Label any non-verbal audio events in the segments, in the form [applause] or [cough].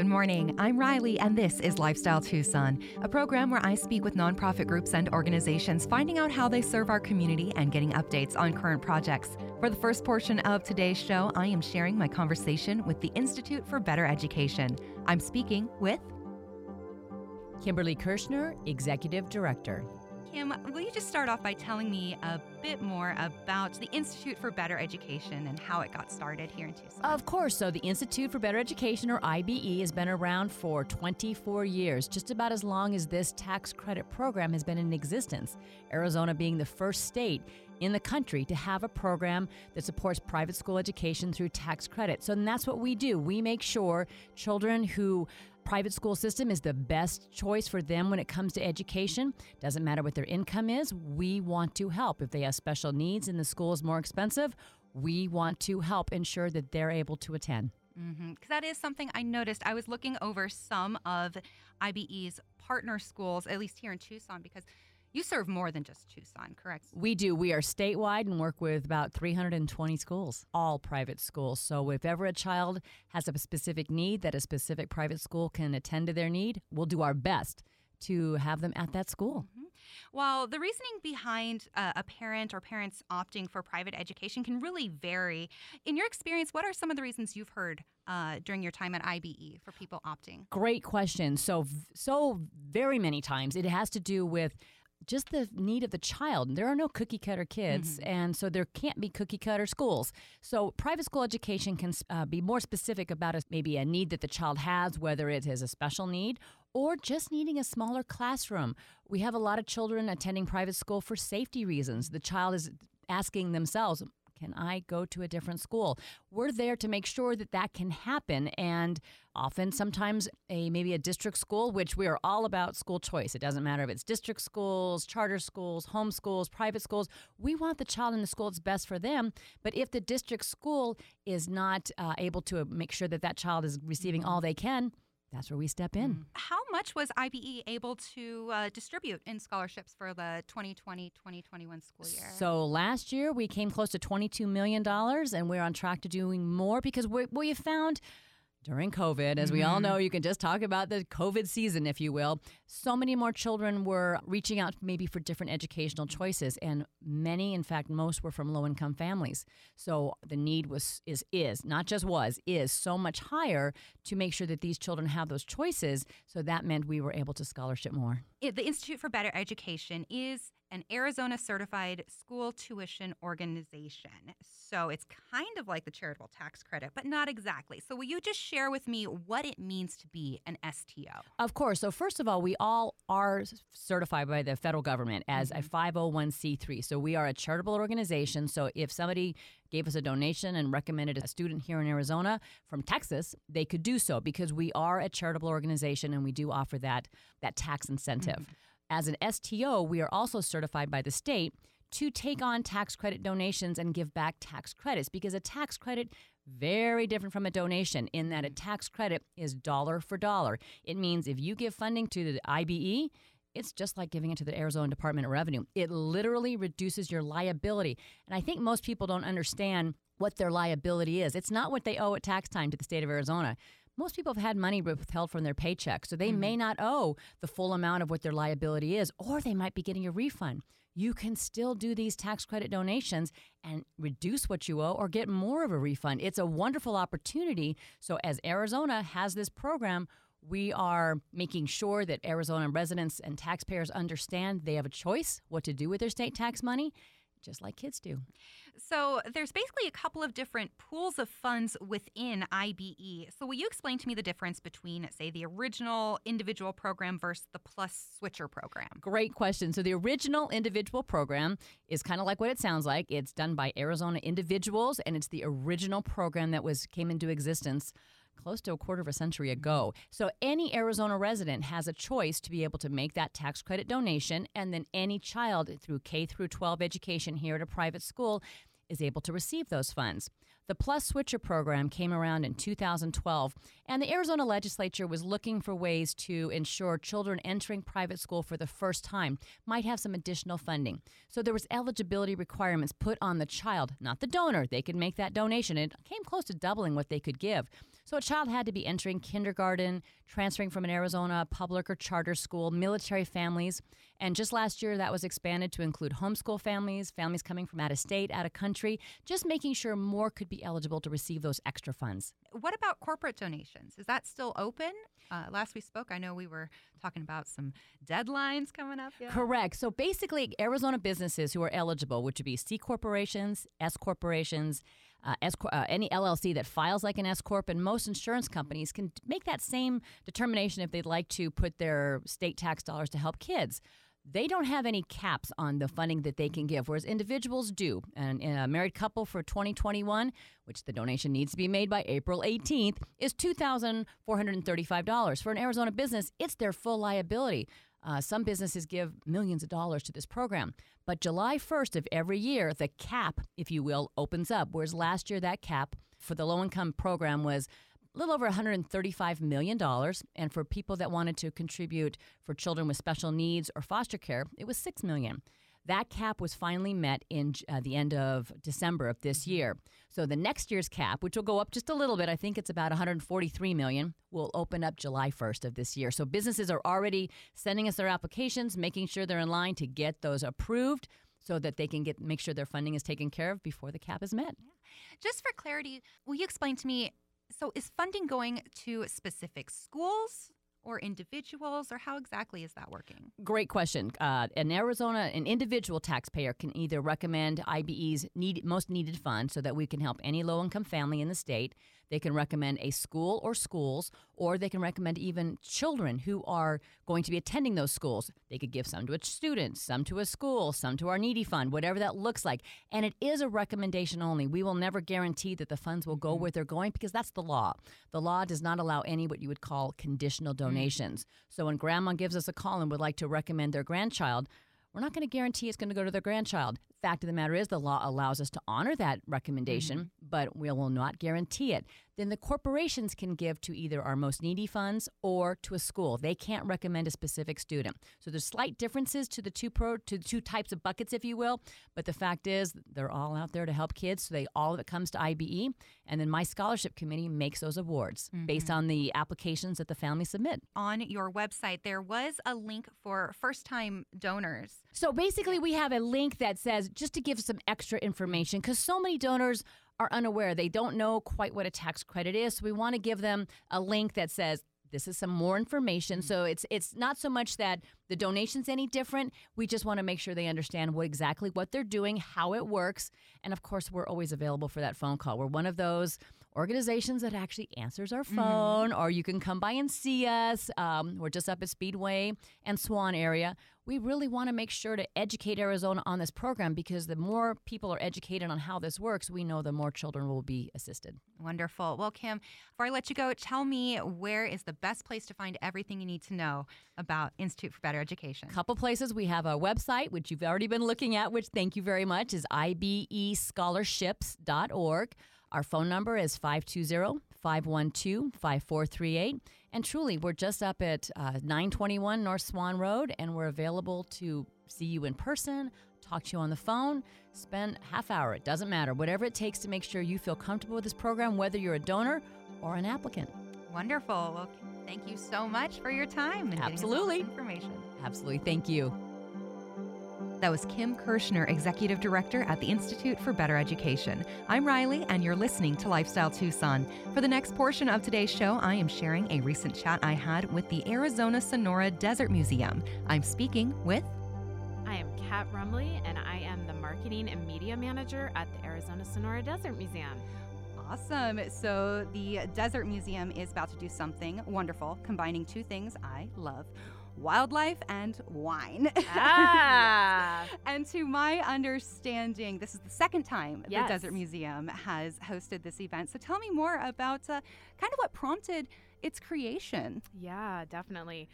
Good morning. I'm Riley, and this is Lifestyle Tucson, a program where I speak with nonprofit groups and organizations, finding out how they serve our community and getting updates on current projects. For the first portion of today's show, I am sharing my conversation with the Institute for Better Education. I'm speaking with Kimberly Kirschner, Executive Director. Kim, will you just start off by telling me a bit more about the Institute for Better Education and how it got started here in Tucson? Of course. So, the Institute for Better Education, or IBE, has been around for 24 years, just about as long as this tax credit program has been in existence. Arizona being the first state in the country to have a program that supports private school education through tax credit. So that's what we do. We make sure children who private school system is the best choice for them when it comes to education. Doesn't matter what their income is, we want to help. If they have special needs and the school is more expensive, we want to help ensure that they're able to attend. Because mm-hmm. is something I noticed. I was looking over some of IBE's partner schools, at least here in Tucson, because you serve more than just Tucson, correct? We do. We are statewide and work with about 320 schools, all private schools. So if ever a child has a specific need that a specific private school can attend to their need, we'll do our best to have them at that school. Mm-hmm. While the reasoning behind uh, a parent or parents opting for private education can really vary, in your experience, what are some of the reasons you've heard uh, during your time at IBE for people opting? Great question. So, so very many times it has to do with just the need of the child. There are no cookie cutter kids, mm-hmm. and so there can't be cookie cutter schools. So private school education can uh, be more specific about a, maybe a need that the child has, whether it is a special need or just needing a smaller classroom. We have a lot of children attending private school for safety reasons. The child is asking themselves, can I go to a different school? We're there to make sure that that can happen. And often, sometimes, a maybe a district school, which we are all about school choice. It doesn't matter if it's district schools, charter schools, home schools, private schools. We want the child in the school that's best for them. But if the district school is not uh, able to make sure that that child is receiving all they can, that's where we step in. Mm. How much was IBE able to uh, distribute in scholarships for the 2020 2021 school year? So last year we came close to $22 million, and we're on track to doing more because we, we found during COVID, as we all mm-hmm. know, you can just talk about the COVID season, if you will. So many more children were reaching out maybe for different educational choices, and many, in fact, most were from low income families. So the need was is is not just was is so much higher to make sure that these children have those choices. So that meant we were able to scholarship more. The Institute for Better Education is an Arizona certified school tuition organization. So it's kind of like the charitable tax credit, but not exactly. So will you just share with me what it means to be an STO? Of course. So, first of all, we all are certified by the federal government as mm-hmm. a 501c3. So, we are a charitable organization. So, if somebody gave us a donation and recommended a student here in Arizona from Texas, they could do so because we are a charitable organization and we do offer that that tax incentive. Mm-hmm. As an STO, we are also certified by the state to take on tax credit donations and give back tax credits because a tax credit very different from a donation in that a mm. tax credit is dollar for dollar. It means if you give funding to the IBE, it's just like giving it to the Arizona Department of Revenue. It literally reduces your liability. And I think most people don't understand what their liability is. It's not what they owe at tax time to the state of Arizona most people have had money withheld from their paycheck, so they mm-hmm. may not owe the full amount of what their liability is, or they might be getting a refund. You can still do these tax credit donations and reduce what you owe or get more of a refund. It's a wonderful opportunity. So, as Arizona has this program, we are making sure that Arizona residents and taxpayers understand they have a choice what to do with their state tax money just like kids do. So there's basically a couple of different pools of funds within IBE. So will you explain to me the difference between, say, the original individual program versus the plus switcher program? Great question. So the original individual program is kind of like what it sounds like. It's done by Arizona individuals, and it's the original program that was came into existence close to a quarter of a century ago. So any Arizona resident has a choice to be able to make that tax credit donation and then any child through K through 12 education here at a private school is able to receive those funds. The Plus Switcher program came around in 2012, and the Arizona legislature was looking for ways to ensure children entering private school for the first time might have some additional funding. So there was eligibility requirements put on the child, not the donor. They could make that donation. It came close to doubling what they could give. So a child had to be entering kindergarten, transferring from an Arizona public or charter school, military families. And just last year, that was expanded to include homeschool families, families coming from out of state, out of country, just making sure more could be eligible to receive those extra funds. What about corporate donations? Is that still open? Uh, last we spoke, I know we were talking about some deadlines coming up. Yeah. Correct. So basically, Arizona businesses who are eligible, which would be C corporations, S corporations, uh, S, uh, any LLC that files like an S corp, and most insurance companies can make that same determination if they'd like to put their state tax dollars to help kids they don't have any caps on the funding that they can give, whereas individuals do. And a married couple for 2021, which the donation needs to be made by April 18th, is $2,435. For an Arizona business, it's their full liability. Uh, some businesses give millions of dollars to this program. But July 1st of every year, the cap, if you will, opens up. Whereas last year, that cap for the low income program was a little over $135 million. And for people that wanted to contribute for children with special needs or foster care, it was $6 million. That cap was finally met in uh, the end of December of this year. So the next year's cap, which will go up just a little bit, I think it's about 143 million, will open up July 1st of this year. So businesses are already sending us their applications, making sure they're in line to get those approved so that they can get make sure their funding is taken care of before the cap is met. Just for clarity, will you explain to me so, is funding going to specific schools? Or individuals, or how exactly is that working? Great question. Uh, in Arizona, an individual taxpayer can either recommend IBE's need, most needed fund so that we can help any low income family in the state. They can recommend a school or schools, or they can recommend even children who are going to be attending those schools. They could give some to a student, some to a school, some to our needy fund, whatever that looks like. And it is a recommendation only. We will never guarantee that the funds will go mm-hmm. where they're going because that's the law. The law does not allow any what you would call conditional mm-hmm. donations. So when grandma gives us a call and would like to recommend their grandchild, we're not going to guarantee it's going to go to their grandchild. Fact of the matter is, the law allows us to honor that recommendation, mm-hmm. but we will not guarantee it. Then the corporations can give to either our most needy funds or to a school. They can't recommend a specific student. So there's slight differences to the two pro to the two types of buckets, if you will. But the fact is, they're all out there to help kids. So they all of it comes to IBE, and then my scholarship committee makes those awards mm-hmm. based on the applications that the family submit. On your website, there was a link for first-time donors. So basically, we have a link that says just to give some extra information because so many donors are unaware. They don't know quite what a tax credit is. So we want to give them a link that says, this is some more information. Mm-hmm. So it's it's not so much that the donation's any different. We just want to make sure they understand what exactly what they're doing, how it works, and of course, we're always available for that phone call. We're one of those organizations that actually answers our mm-hmm. phone, mm-hmm. or you can come by and see us. Um, we're just up at Speedway and Swan area we really want to make sure to educate Arizona on this program because the more people are educated on how this works, we know the more children will be assisted. Wonderful. Well, Kim, before I let you go, tell me where is the best place to find everything you need to know about Institute for Better Education? A couple places. We have a website, which you've already been looking at, which thank you very much, is ibescholarships.org. Our phone number is 520 512 5438. And truly, we're just up at uh, 921 North Swan Road, and we're available to see you in person, talk to you on the phone, spend half hour. It doesn't matter. Whatever it takes to make sure you feel comfortable with this program, whether you're a donor or an applicant. Wonderful. Well, thank you so much for your time and Absolutely. information. Absolutely. Thank you. That was Kim Kirschner, Executive Director at the Institute for Better Education. I'm Riley, and you're listening to Lifestyle Tucson. For the next portion of today's show, I am sharing a recent chat I had with the Arizona Sonora Desert Museum. I'm speaking with. I am Kat Rumley, and I am the Marketing and Media Manager at the Arizona Sonora Desert Museum. Awesome. So, the Desert Museum is about to do something wonderful, combining two things I love wildlife and wine. [laughs] Ah. and to my understanding, this is the second time yes. the Desert Museum has hosted this event. So tell me more about uh, kind of what prompted its creation. Yeah, definitely.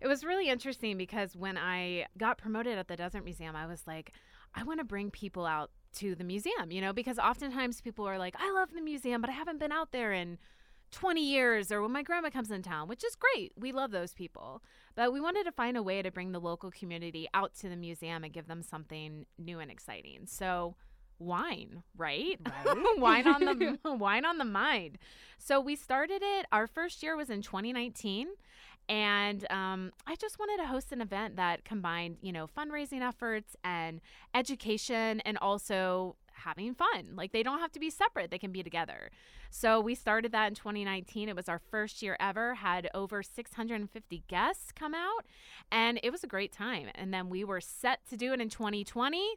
It was really interesting because when I got promoted at the Desert Museum, I was like, I want to bring people out to the museum, you know, because oftentimes people are like, I love the museum, but I haven't been out there in 20 years or when my grandma comes in town, which is great. We love those people. But we wanted to find a way to bring the local community out to the museum and give them something new and exciting. So wine, right? Right. [laughs] wine on the [laughs] [laughs] wine on the mind. So we started it. Our first year was in 2019, and um, I just wanted to host an event that combined, you know, fundraising efforts and education, and also having fun. Like they don't have to be separate; they can be together. So we started that in 2019. It was our first year ever. Had over 650 guests come out, and it was a great time. And then we were set to do it in 2020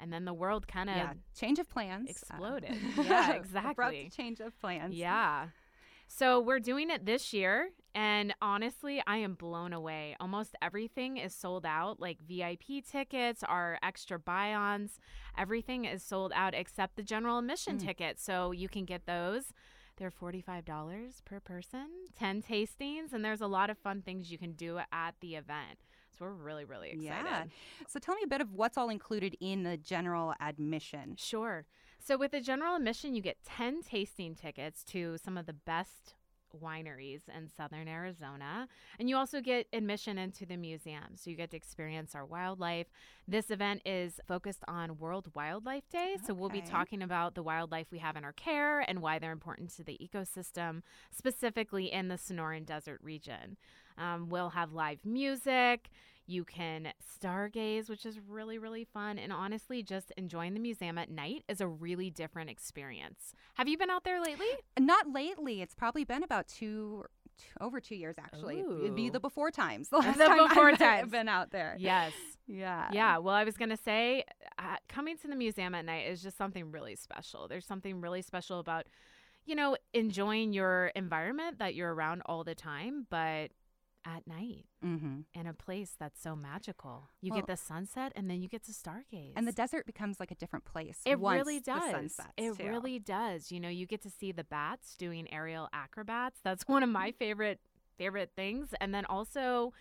and then the world kind of yeah, change of plans. exploded. Uh, [laughs] yeah, [laughs] abrupt exactly. change of plans. Yeah. So we're doing it this year. And honestly, I am blown away. Almost everything is sold out, like VIP tickets, our extra buy ons, everything is sold out except the general admission Mm. tickets. So you can get those. They're $45 per person, 10 tastings, and there's a lot of fun things you can do at the event. So we're really, really excited. Yeah. So tell me a bit of what's all included in the general admission. Sure. So with the general admission, you get 10 tasting tickets to some of the best wineries in southern Arizona. And you also get admission into the museum. So you get to experience our wildlife. This event is focused on World Wildlife Day. So we'll be talking about the wildlife we have in our care and why they're important to the ecosystem, specifically in the Sonoran Desert region. Um, we'll have live music. You can stargaze, which is really, really fun. And honestly, just enjoying the museum at night is a really different experience. Have you been out there lately? Not lately. It's probably been about two, over two years actually. It'd be the before times. [laughs] The last The time before I've times. been out there. Yes. Yeah. Yeah. Well, I was going to say, uh, coming to the museum at night is just something really special. There's something really special about, you know, enjoying your environment that you're around all the time, but at night Mm-hmm. in a place that's so magical. You Well- get the sunset and then you get to stargaze. And the desert becomes like a different place. It once really The does. it too. really does. You know, you get to see the bats doing aerial acrobats. That's one of my favorite favorite things. And then also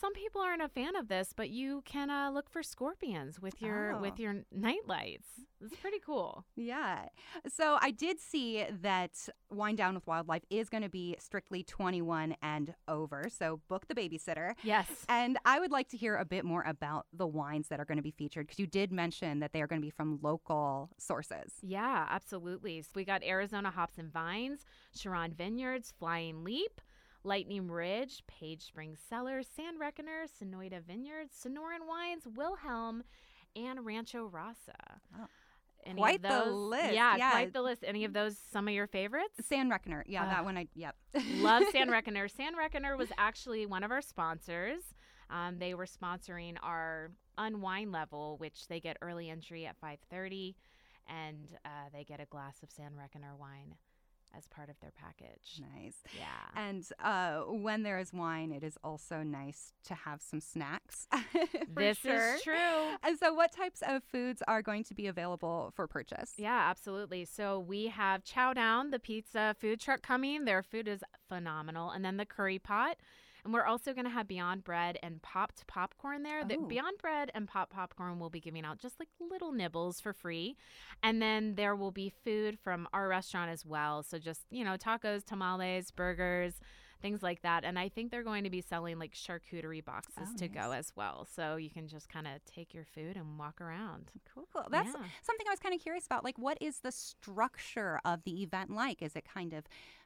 some people aren't a fan of this, but you can uh, look for scorpions with your Oh. with your night lights. It's pretty cool. Yeah. So I did see that Wine Down with Wildlife is going to be strictly 21 and over. So book the babysitter. Yes. And I would like to hear a bit more about the wines that are going to be featured because you did mention that they are going to be from local sources. Yeah, absolutely. So we got Arizona Hops and Vines, Charron Vineyards, Flying Leap, Lightning Ridge, Page Springs Cellars, San Reckoner, Sonoita Vineyards, Sonoran Wines, Wilhelm, and Rancho Rossa. Oh, Any of quite the list. Yeah, Yeah. quite the list. Any of those some of your favorites? Sand-Reckoner. Yeah, that one I, yep. Love San [laughs] Reckoner. Sand-Reckoner was actually one of our sponsors. Um, they were sponsoring our unwine level, which they get early entry at 5:30, and uh, they get a glass of Sand-Reckoner wine as part of their package. nice. Yeah. And uh, when there is wine, it is also nice to have some snacks. [laughs] this sure. is true. And so, what types of foods are going to be available for purchase? Yeah, absolutely. So we have Ciao Down, the pizza food truck coming. Their food is phenomenal. And then the curry pot. And we're also going to have Beyond Bread and popped popcorn there. The Oh. Beyond Bread and Pop Popcorn will be giving out just like little nibbles for free. And then there will be food from our restaurant as well. So just, you know, tacos, tamales, burgers, things like that. And I think they're going to be selling like charcuterie boxes Oh, to go as well. So you can just kind of take your food and walk around. Cool, cool. That's Yeah. something I was kind of curious about. Like, what is the structure of the event like? Is it kind of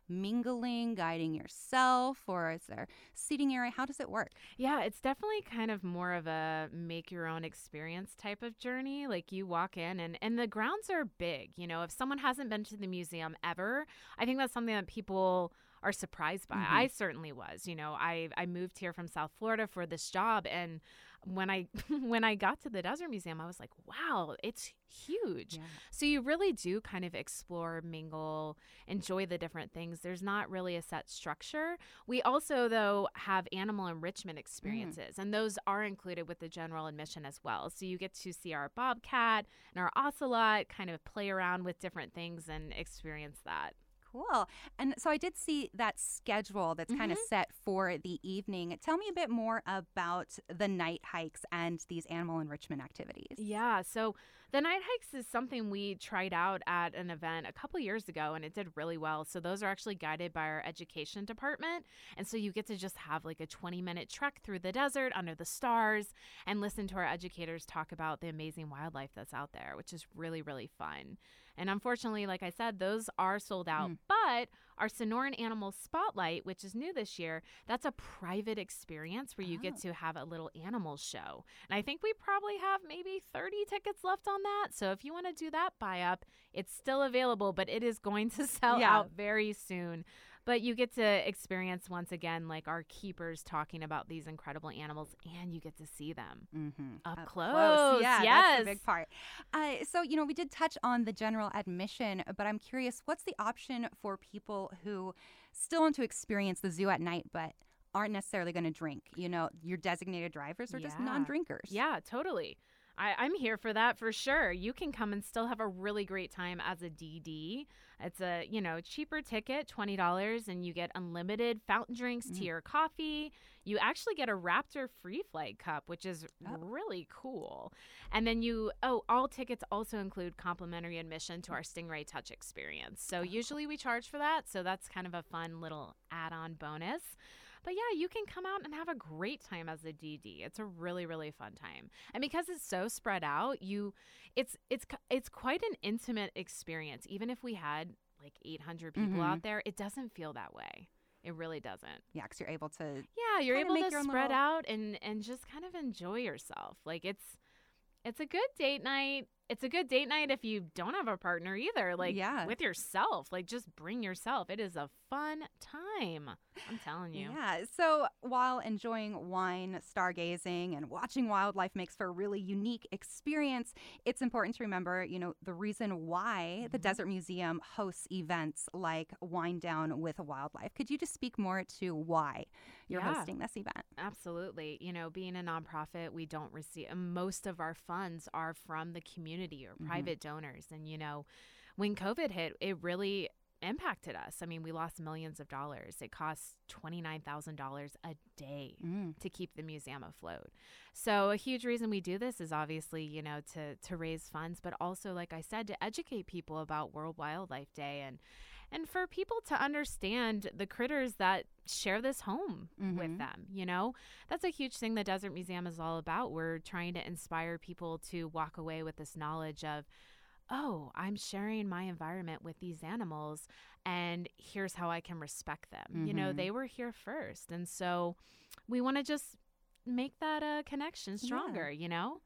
mingling, guiding yourself, or is there seating area? How does it work? Yeah, it's definitely kind of more of a make your own experience type of journey. Like you walk in and and the grounds are big. You know, if someone hasn't been to the museum ever, I think that's something that people are surprised by. Mhm. I certainly was. You know, I I moved here from South Florida for this job and when I [laughs] when I got to the Desert Museum, I was like, "Wow, it's huge." So you really do kind of explore, mingle, enjoy the different things. There's not really a set structure. We also though have animal enrichment experiences and those are included with the general admission as well. So you get to see our bobcat and our ocelot, kind of play around with different things and experience that. Cool. And so I did see that schedule that's kind of Mhm. set for the evening. Tell me a bit more about the night hikes and these animal enrichment activities. Yeah, so the night hikes is something we tried out at an event a couple years ago and it did really well. So those are actually guided by our education department. And so you get to just have like a 20 minute trek through the desert under the stars and listen to our educators talk about the amazing wildlife that's out there, which is really, really fun. And unfortunately, like I said, those are sold out. Mm. But our Sonoran Animal Spotlight, which is new this year, that's a private experience where you Oh. get to have a little animal show. And I think we probably have maybe 30 tickets left on that. So if you want to do that buy up, it's still available, but it is going to [laughs] sell Yeah. out very soon. But you get to experience once again, like our keepers talking about these incredible animals, and you get to see them. Mm-hmm. Up close, Yeah, that's yes. the big part. Uh, so, you know, we did touch on the general admission, but I'm curious what's the option for people who still want to experience the zoo at night, but aren't necessarily going to drink? You know, your designated drivers or just non drinkers. Yeah, totally. I, I'm here for that for sure. You can come and still have a really great time as a DD. It's a you know cheaper ticket, twenty dollars, and you get unlimited fountain drinks, Mm. tea or coffee. You actually get a Raptor free flight cup, which is Oh. really cool. And then you oh, all tickets also include complimentary admission to our Stingray Touch experience. So usually we charge for that, so that's kind of a fun little add-on bonus. But yeah, you can come out and have a great time as a DD. It's a really really fun time. And because it's so spread out, you it's it's it's quite an intimate experience. Even if we had like 800 people Mhm. out there, it doesn't feel that way. It really doesn't. Yeah, because you're able to. Yeah, you're able make to spread little- out and and just kind of enjoy yourself. Like it's it's a good date night. It's a good date night if you don't have a partner either. Like Yeah. with yourself. Like just bring yourself. It is a fun time. I'm telling you. Yeah. So while enjoying wine, stargazing, and watching wildlife makes for a really unique experience, it's important to remember, you know, the reason why the Mhm. Desert Museum hosts events like Wine Down with Wildlife. Could you just speak more to why you're Yeah. hosting this event? Absolutely. You know, being a nonprofit, we don't receive most of our funds are from the community or Mhm. private donors. And, you know, when COVID hit, it really impacted us. I mean, we lost millions of dollars. It costs $29,000 a day Mm. to keep the museum afloat. So a huge reason we do this is obviously, you know, to to raise funds, but also like I said to educate people about World Wildlife Day and and for people to understand the critters that share this home Mhm. with them, you know? That's a huge thing the Desert Museum is all about. We're trying to inspire people to walk away with this knowledge of oh, I'm sharing my environment with these animals and here's how I can respect them. You know, Mhm. they were here first. And so we want to just make that uh, connection stronger, you know?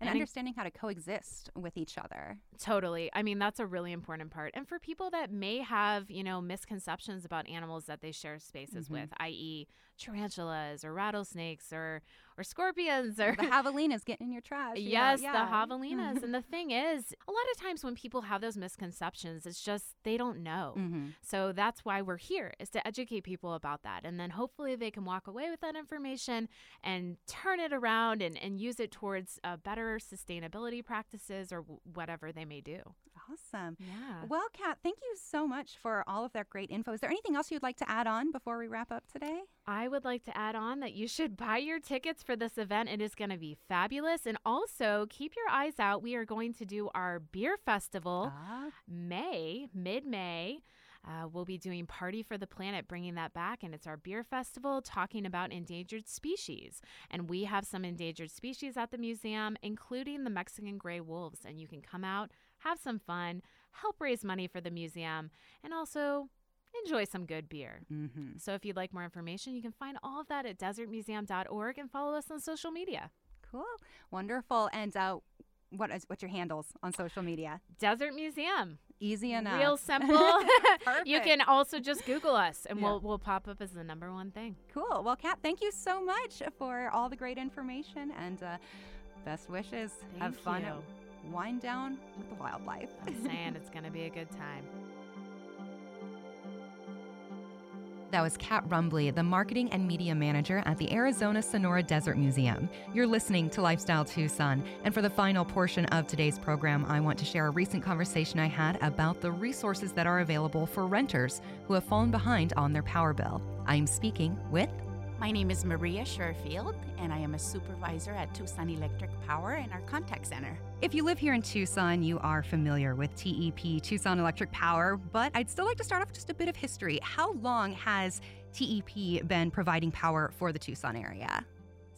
And And understanding how to coexist with each other. Totally. I mean, that's a really important part. And for people that may have, you know, misconceptions about animals that they share spaces Mhm. with, i.e., tarantulas or rattlesnakes or or scorpions or The javelinas getting in your trash. Yes, Yeah. the javelinas. and the [laughs] thing is, a lot of times when people have those misconceptions, it's just they don't know. Mhm. So that's why we're here is to educate people about that. And then hopefully they can walk away with that information and turn it around and, and use it towards uh, better sustainability practices or w- whatever they may do. Awesome. Yeah. Well, Kat, thank you so much for all of that great info. Is there anything else you'd like to add on before we wrap up today? I would like to add on that you should buy your tickets for this event. It is going to be fabulous. And also keep your eyes out. We are going to do our beer festival Ah, May, mid May. Uh, we'll be doing Party for the Planet, bringing that back. And it's our beer festival talking about endangered species. And we have some endangered species at the museum, including the Mexican gray wolves. And you can come out, have some fun, help raise money for the museum, and also enjoy some good beer. mm-hmm. So if you'd like more information, you can find all of that at desertmuseum.org and follow us on social media. Cool. Wonderful. And uh, what is what's your handles on social media? Desert Museum. Easy enough. Real [laughs] simple. [laughs] you can also just Google us and Yeah. we'll we'll pop up as the number one thing. Cool. Well, Kat, thank you so much for all the great information and uh, best wishes. Have fun. you. Wind down with the wildlife. I'm saying it's gonna be a good time. [laughs] That was Kat Rumley, the marketing and media manager at the Arizona Sonora Desert Museum. You're listening to Lifestyle Tucson. And for the final portion of today's program, I want to share a recent conversation I had about the resources that are available for renters who have fallen behind on their power bill. I'm speaking with my name is Maria Sherfield, and I am a supervisor at Tucson Electric Power in our contact center. If you live here in Tucson, you are familiar with TEP, Tucson Electric Power, but I'd still like to start off just a bit of history. How long has TEP been providing power for the Tucson area?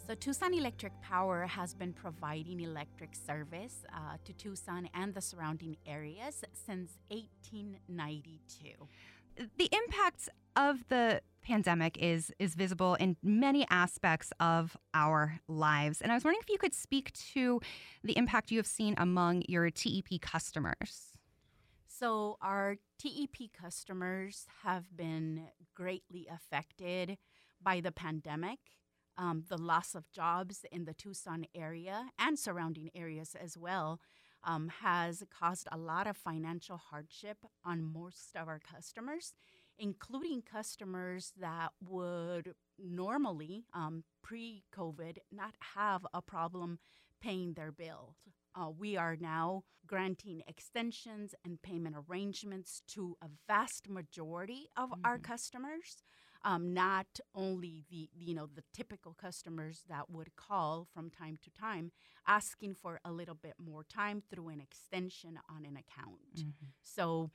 So, Tucson Electric Power has been providing electric service uh, to Tucson and the surrounding areas since 1892 the impact of the pandemic is is visible in many aspects of our lives. And i was wondering if you could speak to the impact you have seen among your tep customers. So our tep customers have been greatly affected by the pandemic um, the loss of jobs in the tucson area and surrounding areas as well um, has caused a lot of financial hardship on most of our customers, including customers that would normally, um, pre COVID, not have a problem paying their bills. Uh, we are now granting extensions and payment arrangements to a vast majority of mm-hmm. our customers um, not only the you know the typical customers that would call from time to time asking for a little bit more time through an extension on an account. Mm-hmm. So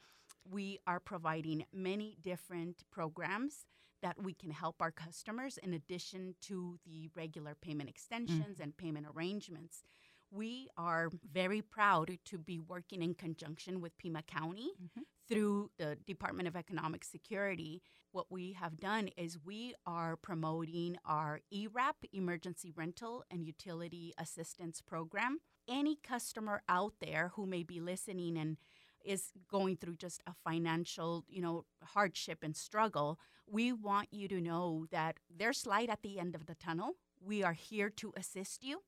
we are providing many different programs that we can help our customers in addition to the regular payment extensions mm-hmm. and payment arrangements. We are very proud to be working in conjunction with Pima County mm-hmm. Through the Department of Economic Security. What we have done is we are promoting our ERAP, Emergency Rental and Utility Assistance Program. Any customer out there who may be listening and is going through just a financial, you know, hardship and struggle, we want you to know that there's light at the end of the tunnel. We are here to assist you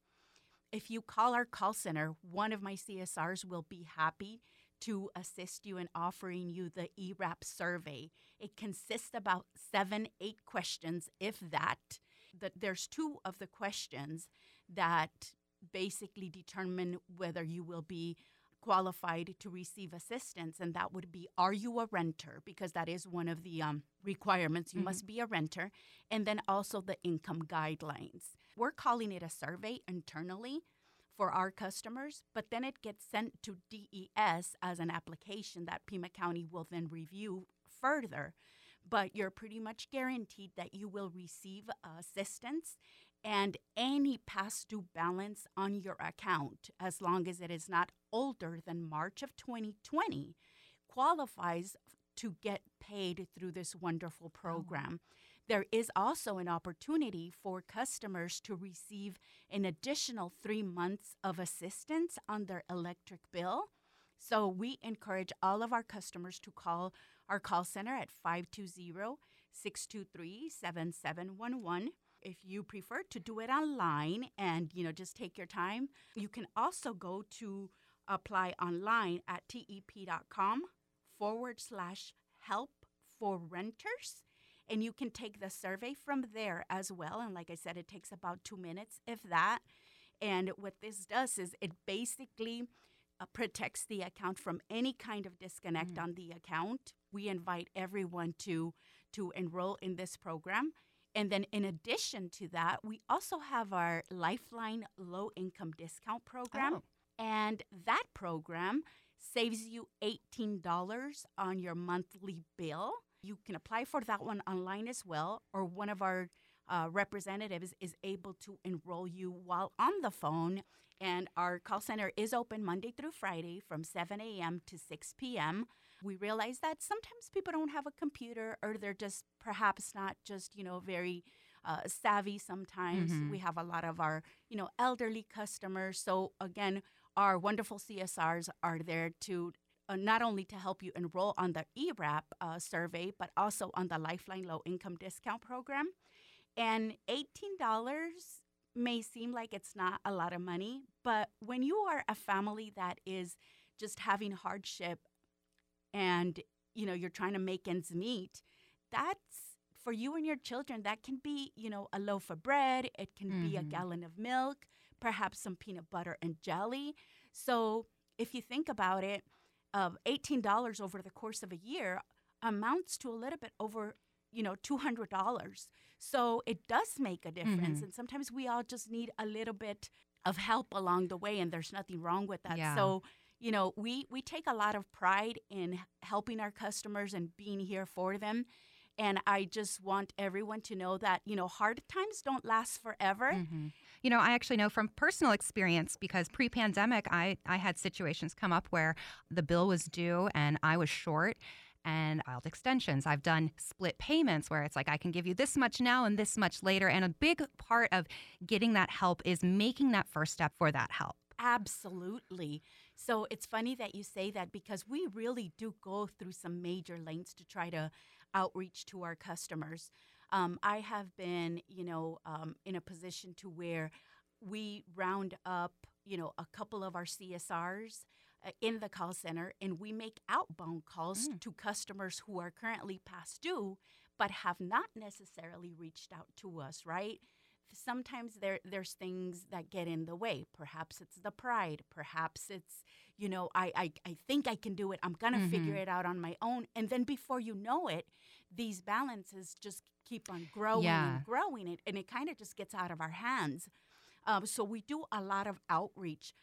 if you call our call center, one of my CSRs will be happy to assist you in offering you the ERAP survey. It consists about seven, eight questions, if that. That there's two of the questions that basically determine whether you will be qualified to receive assistance, and that would be Are you a renter? Because that is one of the um, requirements. You mm-hmm. must be a renter. And then also the income guidelines. We're calling it a survey internally for our customers, but then it gets sent to DES as an application that Pima County will then review further. But you're pretty much guaranteed that you will receive assistance and any past due balance on your account, as long as it is not older than March of 2020, qualifies to get paid through this wonderful program. Oh. There is also an opportunity for customers to receive an additional three months of assistance on their electric bill. So we encourage all of our customers to call our call center at 520 623 7711 if you prefer to do it online and you know just take your time you can also go to apply online at tep.com forward slash help for renters and you can take the survey from there as well and like i said it takes about two minutes if that and what this does is it basically uh, protects the account from any kind of disconnect mm. on the account we invite everyone to to enroll in this program and then, in addition to that, we also have our Lifeline Low Income Discount Program. Oh. And that program saves you $18 on your monthly bill. You can apply for that one online as well, or one of our uh, representatives is able to enroll you while on the phone. And our call center is open Monday through Friday from 7 a.m. to 6 p.m. We realize that sometimes people don't have a computer or they're just perhaps not just, you know, very uh, savvy sometimes. Mm-hmm. We have a lot of our, you know, elderly customers. So again, our wonderful CSRs are there to uh, not only to help you enroll on the ERAP uh, survey, but also on the Lifeline Low Income Discount Program. And $18 may seem like it's not a lot of money, but when you are a family that is just having hardship and you know you're trying to make ends meet, that's for you and your children, that can be, you know, a loaf of bread, it can mm-hmm. be a mm-hmm. gallon of milk, perhaps some peanut butter and jelly. So if you think about it, of $18 over the course of a year amounts to a little bit over you know $200 so it does make a difference mm-hmm. and sometimes we all just need a little bit of help along the way and there's nothing wrong with that yeah. so you know we we take a lot of pride in helping our customers and being here for them and i just want everyone to know that you know hard times don't last forever mm-hmm. you know i actually know from personal experience because pre-pandemic i i had situations come up where the bill was due and i was short and filed extensions. I've done split payments where it's like I can give you this much now and this much later. And a big part of getting that help is making that first step for that help. Absolutely. So it's funny that you say that because we really do go through some major lengths to try to outreach to our customers. Um, I have been, you know, um, in a position to where we round up, you know, a couple of our CSRs uh, in the call center and we make outbound calls mm. to customers who are currently past due but have not necessarily reached out to us, right? sometimes there there's things that get in the way. Perhaps it's the pride. Perhaps it's you know I I, I think I can do it. I'm gonna mm-hmm. figure it out on my own. And then before you know it, these balances just keep on growing yeah. and growing. It and it kind of just gets out of our hands. Um, so we do a lot of outreach.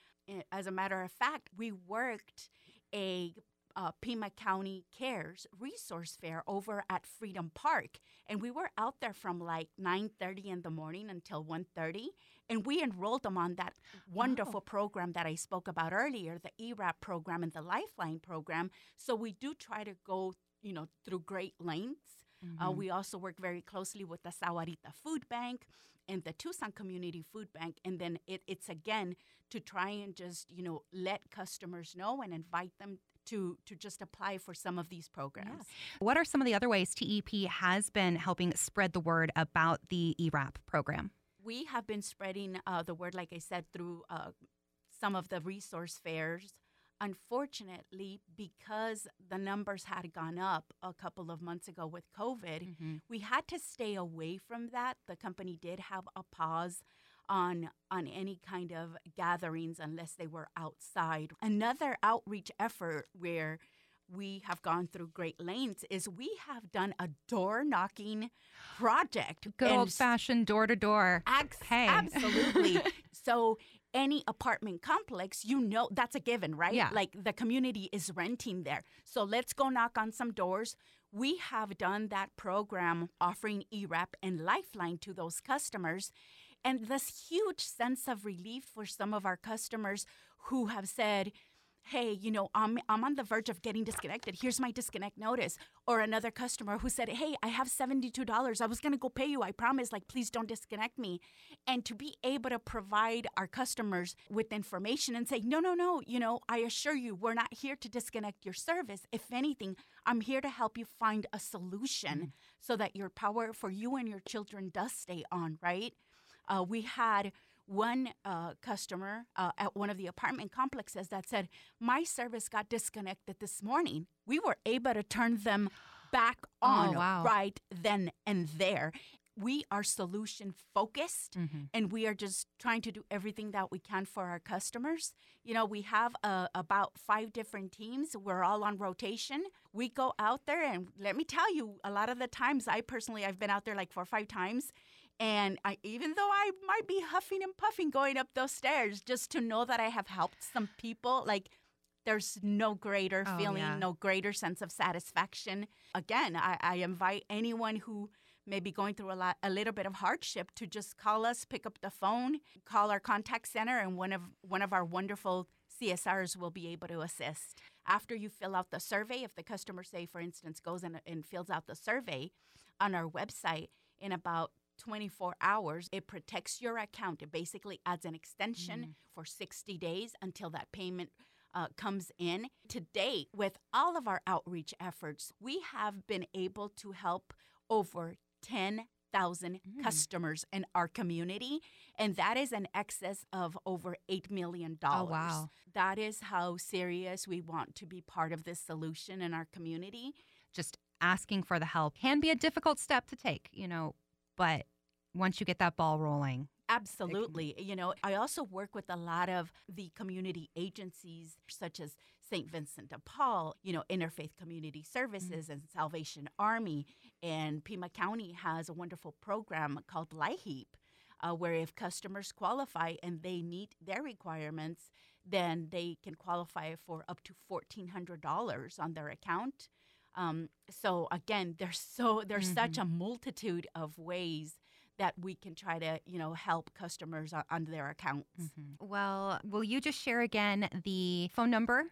As a matter of fact, we worked a uh, Pima County Cares Resource Fair over at Freedom Park, and we were out there from like 9:30 in the morning until 1:30, and we enrolled them on that wonderful wow. program that I spoke about earlier, the ERAP program and the Lifeline program. So we do try to go, you know, through great lengths. Uh, mm-hmm. Uh, we also work very closely with the Sahuarita Food Bank and the Tucson Community Food Bank. And then it, it's again to try and just, you know, let customers know and invite them to to just apply for some of these programs. What are some of the other ways TEP has been helping spread the word about the ERAP program? We have been spreading uh, the word, like I said, through uh, some of the resource fairs. Unfortunately, because the numbers had gone up a couple of months ago with COVID, mm-hmm. we had to stay away from that. The company did have a pause on on any kind of gatherings unless they were outside. Another outreach effort where we have gone through great lengths is we have done a door knocking project. Good old fashioned door to door. Absolutely. [laughs] so any apartment complex, you know that's a given, right? Yeah. Like the community is renting there. So let's go knock on some doors. We have done that program offering ERAP and Lifeline to those customers and this huge sense of relief for some of our customers who have said, hey, you know, I'm, I'm on the verge of getting disconnected. Here's my disconnect notice. Or another customer who said, hey, I have $72. I was going to go pay you. I promise. Like, please don't disconnect me. And to be able to provide our customers with information and say, no, no, no, you know, I assure you, we're not here to disconnect your service. If anything, I'm here to help you find a solution mm-hmm. so that your power for you and your children does stay on, right? Uh, we had one uh, customer uh, at one of the apartment complexes that said, My service got disconnected this morning. We were able to turn them back oh, on oh, wow. right then and there. We are solution focused mm-hmm. and we are just trying to do everything that we can for our customers. You know, we have uh, about five different teams. We're all on rotation. We go out there and let me tell you, a lot of the times, I personally, I've been out there like four or five times and I, even though I might be huffing and puffing going up those stairs, just to know that I have helped some people, like there's no greater oh, feeling, yeah. no greater sense of satisfaction. Again, I, I, invite anyone who may be going through a lot, a little bit of hardship, to just call us, pick up the phone, call our contact center, and one of one of our wonderful CSRs will be able to assist. After you fill out the survey, if the customer, say for instance, goes in and fills out the survey on our website, in about 24 hours. It protects your account. It basically adds an extension mm. for 60 days until that payment uh, comes in. To date, with all of our outreach efforts, we have been able to help over 10,000 mm. customers in our community, and that is an excess of over $8 million. Oh, wow. That is how serious we want to be part of this solution in our community just asking for the help can be a difficult step to take, you know, but once you get that ball rolling, Absolutely. You know, I also work with a lot of the community agencies such as St. Vincent de Paul, you know, Interfaith Community Services mm-hmm. and Salvation Army. And Pima County has a wonderful program called LIHEAP, uh, where if customers qualify and they meet their requirements, then they can qualify for up to $1,400 on their account. Um, so again, there's so there's mm-hmm. such a multitude of ways that we can try to you know help customers on, their accounts. Mm-hmm. Well, will you just share again the phone number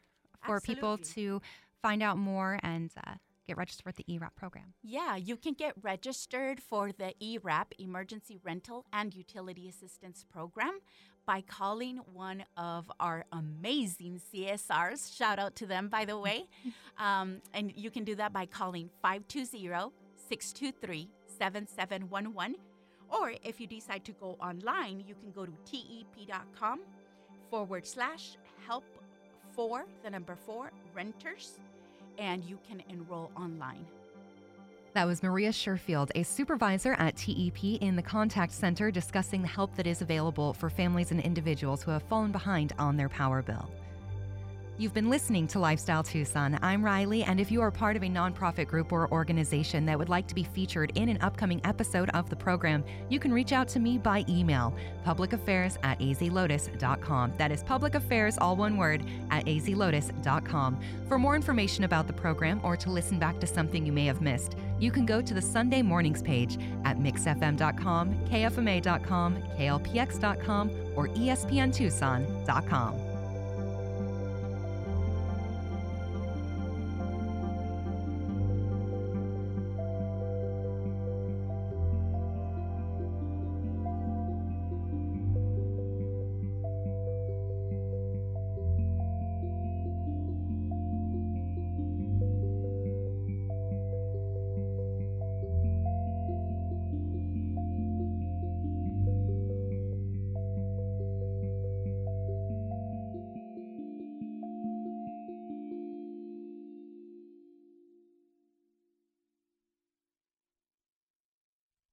for Absolutely. people to find out more and uh, get registered for the ERAP program? Yeah, you can get registered for the ERAP Emergency Rental and Utility Assistance Program by calling one of our amazing CSRs. Shout out to them, by the way. [laughs] um, and you can do that by calling 520 623 7711 or if you decide to go online, you can go to tep.com forward slash help for the number four renters and you can enroll online. That was Maria Sherfield, a supervisor at TEP in the contact center, discussing the help that is available for families and individuals who have fallen behind on their power bill. You've been listening to Lifestyle Tucson. I'm Riley, and if you are part of a nonprofit group or organization that would like to be featured in an upcoming episode of the program, you can reach out to me by email, publicaffairs at azlotus.com. That is public affairs, all one word, at azlotus.com. For more information about the program or to listen back to something you may have missed, you can go to the Sunday mornings page at mixfm.com, kfma.com, klpx.com, or espntucson.com.